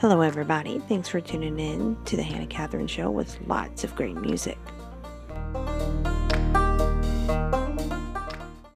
Hello, everybody. Thanks for tuning in to the Hannah Catherine Show with lots of great music.